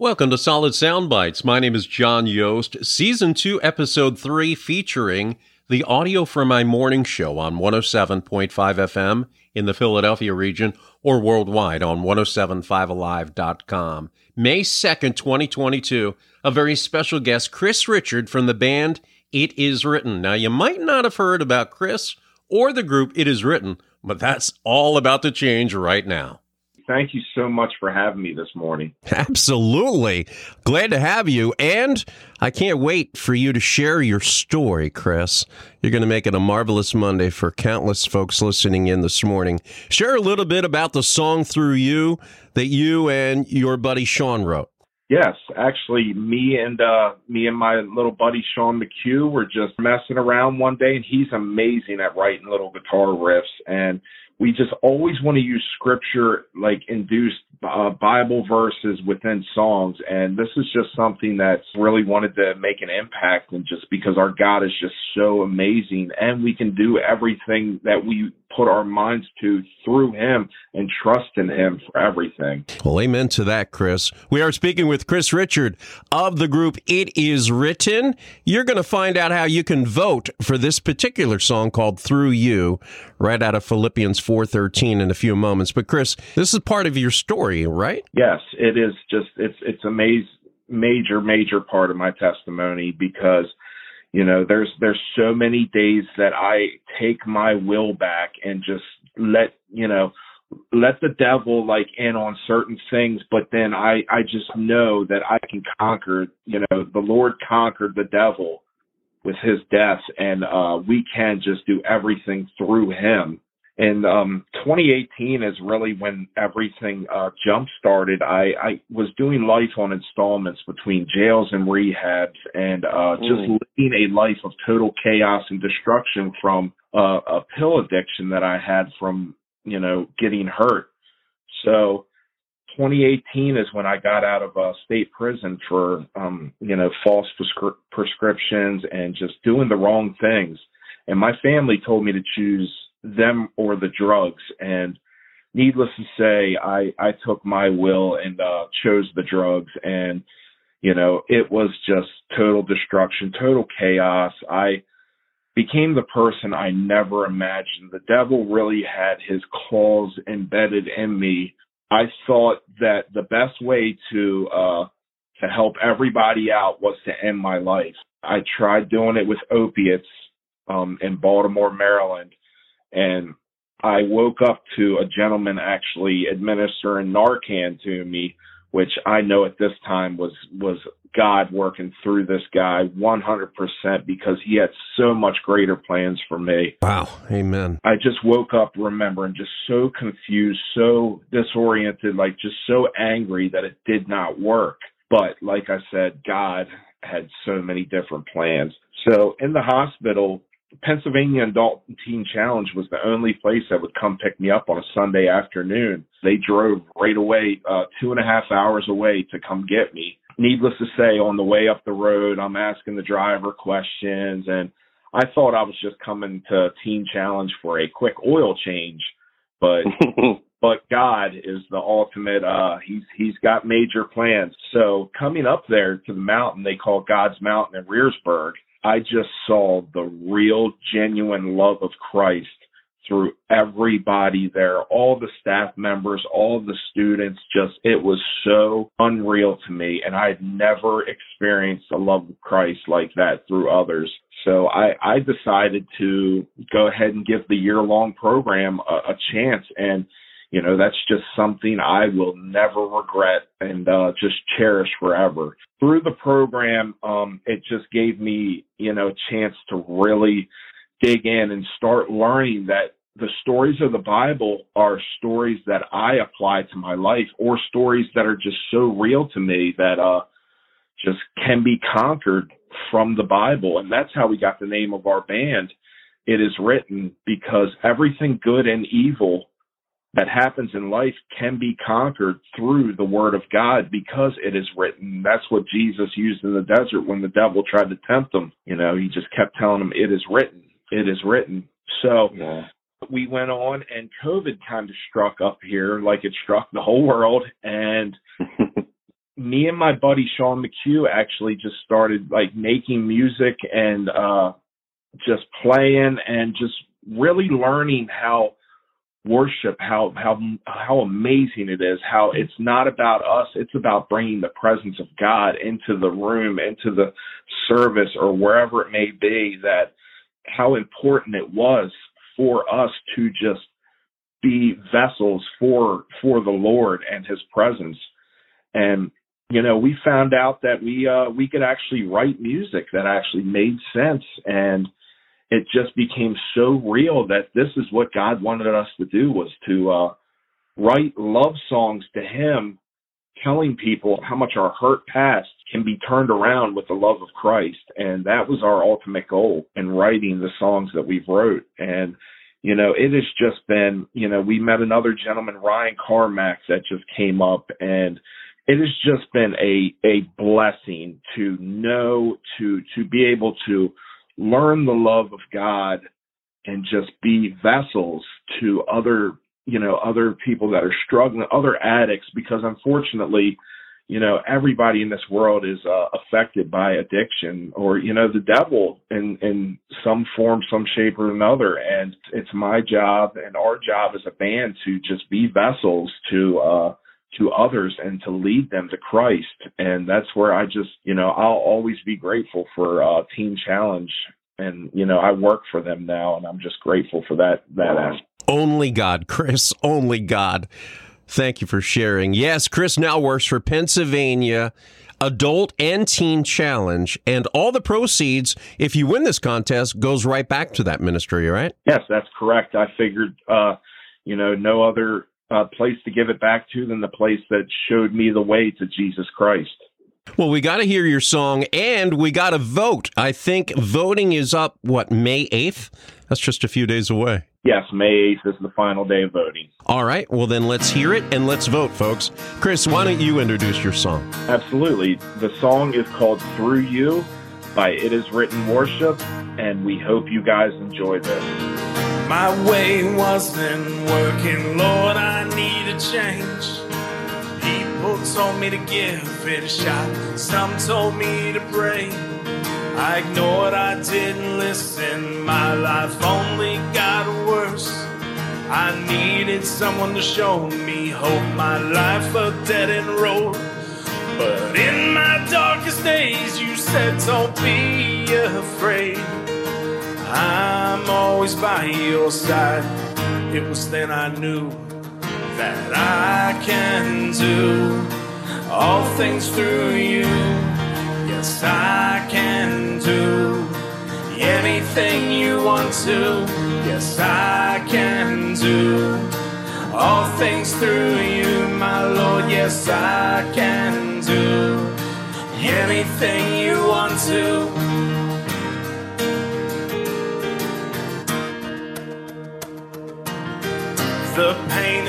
Welcome to Solid Sound Bytes. My name is John Yoast, Season 2, Episode 3, featuring the audio from my morning show on 107.5 FM in the Philadelphia region or worldwide on 1075alive.com. May 2nd, 2022, a very special guest, Chris Richard from the band It Is Written. Now, you might not have heard about Chris or the group It Is Written, but that's all about to change right now. Thank you so much for having me this morning. Absolutely. Glad to have you. And I can't wait for you to share your story, Chris. You're going to make it a marvelous Monday for countless folks listening in this morning. Share a little bit about the song Through You that you and your buddy Sean wrote. Yes, actually, me and uh, me and my little buddy Sean McHugh were just messing around one day, and he's amazing at writing little guitar riffs. And we just always want to use scripture like induced uh, Bible verses within songs, and this is just something that's really wanted to make an impact, and just because our God is just so amazing, and we can do everything that we put our minds to through Him and trust in Him for everything. Well, amen to that, Chris. We are speaking with Chris Richard of the group It Is Written. You're going to find out how you can vote for this particular song called Through You, right out of Philippians 4:13 in a few moments. But Chris, this is part of your story, right? Yes, it is just it's it's a major major part of my testimony because you know there's there's so many days that I take my will back and just let you know let the devil like in on certain things but then I I just know that I can conquer you know the Lord conquered the devil with his death and uh we can just do everything through him and um 2018 is really when everything uh jump started i i was doing life on installments between jails and rehabs and uh just mm. living a life of total chaos and destruction from uh, a pill addiction that i had from you know getting hurt so 2018 is when I got out of uh, state prison for, um, you know, false prescri- prescriptions and just doing the wrong things. And my family told me to choose them or the drugs. And needless to say, I, I took my will and uh, chose the drugs. And, you know, it was just total destruction, total chaos. I became the person I never imagined. The devil really had his claws embedded in me I thought that the best way to uh, to help everybody out was to end my life. I tried doing it with opiates um, in Baltimore, Maryland, and I woke up to a gentleman actually administering Narcan to me which I know at this time was was God working through this guy 100% because he had so much greater plans for me. Wow, amen. I just woke up remembering just so confused, so disoriented, like just so angry that it did not work. But like I said, God had so many different plans. So in the hospital, Pennsylvania Adult and Teen Challenge was the only place that would come pick me up on a Sunday afternoon. They drove right away, uh, two and a half hours away to come get me. Needless to say, on the way up the road, I'm asking the driver questions and I thought I was just coming to Teen Challenge for a quick oil change, but but God is the ultimate uh he's he's got major plans. So coming up there to the mountain they call God's Mountain in Rehrersburg, I just saw the real, genuine love of Christ through everybody there, all the staff members, all the students. Just, it was so unreal to me. And I had never experienced the love of Christ like that through others. So I, I decided to go ahead and give the year long program a, a chance. And you know that's just something i will never regret and uh just cherish forever. Through the program um it just gave me you know a chance to really dig in and start learning that the stories of the bible are stories that i apply to my life or stories that are just so real to me that uh just can be conquered from the bible. And that's how we got the name of our band. It is written because everything good and evil that happens in life can be conquered through the word of God because it is written. That's what Jesus used in the desert when the devil tried to tempt him. You know, he just kept telling him, it is written. It is written. So yeah. we went on and COVID kind of struck up here like it struck the whole world. And me and my buddy Sean McHugh actually just started like making music and uh just playing and just really learning how worship how how how amazing it is how it's not about us it's about bringing the presence of God into the room into the service or wherever it may be that how important it was for us to just be vessels for for the Lord and his presence. And you know we found out that we uh we could actually write music that actually made sense and it just became so real that this is what God wanted us to do was to uh, write love songs to Him, telling people how much our hurt past can be turned around with the love of Christ. And that was our ultimate goal in writing the songs that we've wrote. And you know, it has just been, you know, we met another gentleman, Ryan Carmack, that just came up and it has just been a a blessing to know to to be able to learn the love of God and just be vessels to other, you know, other people that are struggling, other addicts, because unfortunately, you know, everybody in this world is uh, affected by addiction or, you know, the devil in, in some form, some shape or another. And it's my job and our job as a band to just be vessels to, uh, to others and to lead them to Christ. And that's where I just, you know, I'll always be grateful for uh, Teen Challenge. And you know, I work for them now, and I'm just grateful for that. That aspect. Only God, Chris. Only God. Thank you for sharing. Yes, Chris now works for Pennsylvania Adult and Teen Challenge, and all the proceeds, if you win this contest, goes right back to that ministry. Right? Yes, that's correct. I figured, uh, you know, no other uh, place to give it back to than the place that showed me the way to Jesus Christ. Well, we got to hear your song and we got to vote. I think voting is up, what, May 8th? That's just a few days away. Yes, May 8th is the final day of voting. All right. Well, then let's hear it and let's vote, folks. Chris, why don't you introduce your song? Absolutely. The song is called Through You by It Is Written Worship, and we hope you guys enjoy this. My way wasn't working, Lord, I need a change. People told me to give it a shot, some told me to pray. I ignored, I didn't listen, my life only got worse. I needed someone to show me hope, my life a dead end road. But in my darkest days, you said, Don't be afraid. I'm always by your side. It was then I knew that I can do all things through you. Yes, I can do anything you want to. Yes, I can do all things through you, my Lord. Yes, I can do anything you want to.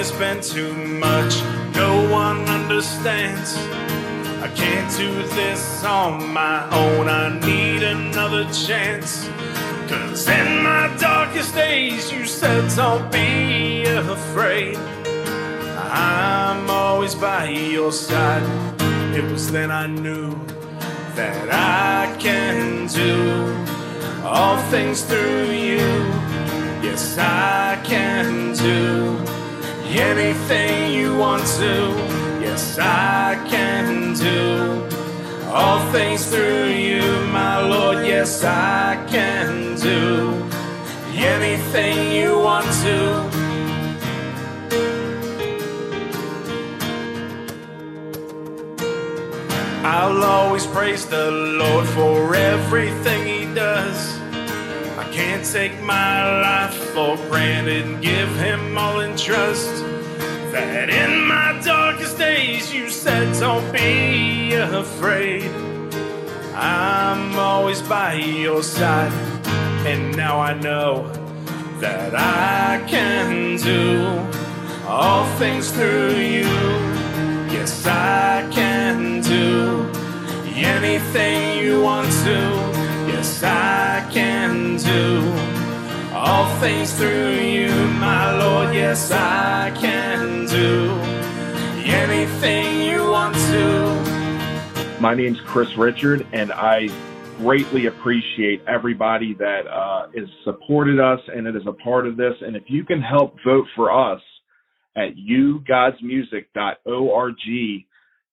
Has been too much, no one understands. I can't do this on my own, I need another chance. Cause in my darkest days, you said, Don't be afraid. I'm always by your side. It was then I knew that I can do all things through you. Yes, I can do anything you want to. Yes, I can do all things through you, my Lord. Yes, I can do anything you want to. I'll always praise the Lord for everything take my life for granted give him all in trust. That in my darkest days you said, Don't be afraid. I'm always by your side, and now I know that I can do all things through you. Yes, I things through you, my Lord. Yes, I can do anything you want to. My name's Chris Richard, and I greatly appreciate everybody that uh, has supported us and that is a part of this. And if you can help vote for us at yougodsmusic.org,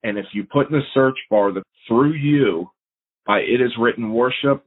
and if you put in the search bar the through you by It Is Written Worship,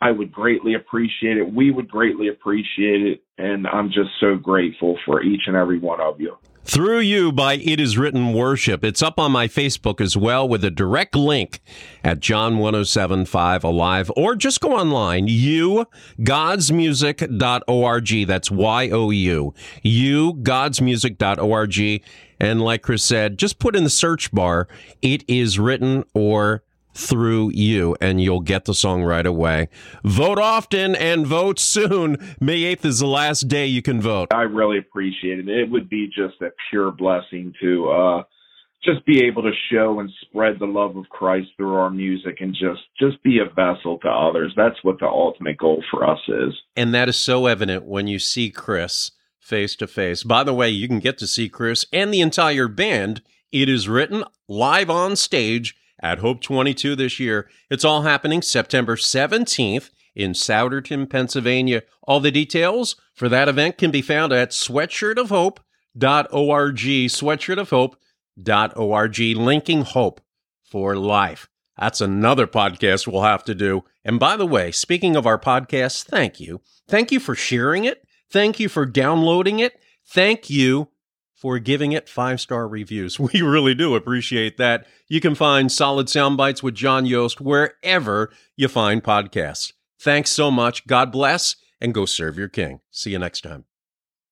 I would greatly appreciate it. We would greatly appreciate it. And I'm just so grateful for each and every one of you. Through You by It Is Written Worship. It's up on my Facebook as well with a direct link at John1075 Alive or just go online, you, godsmusic.org. That's Y O U. You, godsmusic.org. And like Chris said, just put in the search bar, It Is Written or through you, and you'll get the song right away. Vote often and vote soon. May 8th is the last day you can vote. I really appreciate it. It would be just a pure blessing to uh, just be able to show and spread the love of Christ through our music and just just be a vessel to others. That's what the ultimate goal for us is. And that is so evident when you see Chris face to face. By the way, you can get to see Chris and the entire band. It is written live on stage at Hope 22 this year. It's all happening September 17th in Souderton, Pennsylvania. All the details for that event can be found at sweatshirtofhope.org, sweatshirtofhope.org, linking hope for life. That's another podcast we'll have to do. And by the way, speaking of our podcast, thank you. Thank you for sharing it. Thank you for downloading it. Thank you for giving it five star reviews. We really do appreciate that. You can find Solid Sound Bytes with John Yoast wherever you find podcasts. Thanks so much. God bless and go serve your king. See you next time.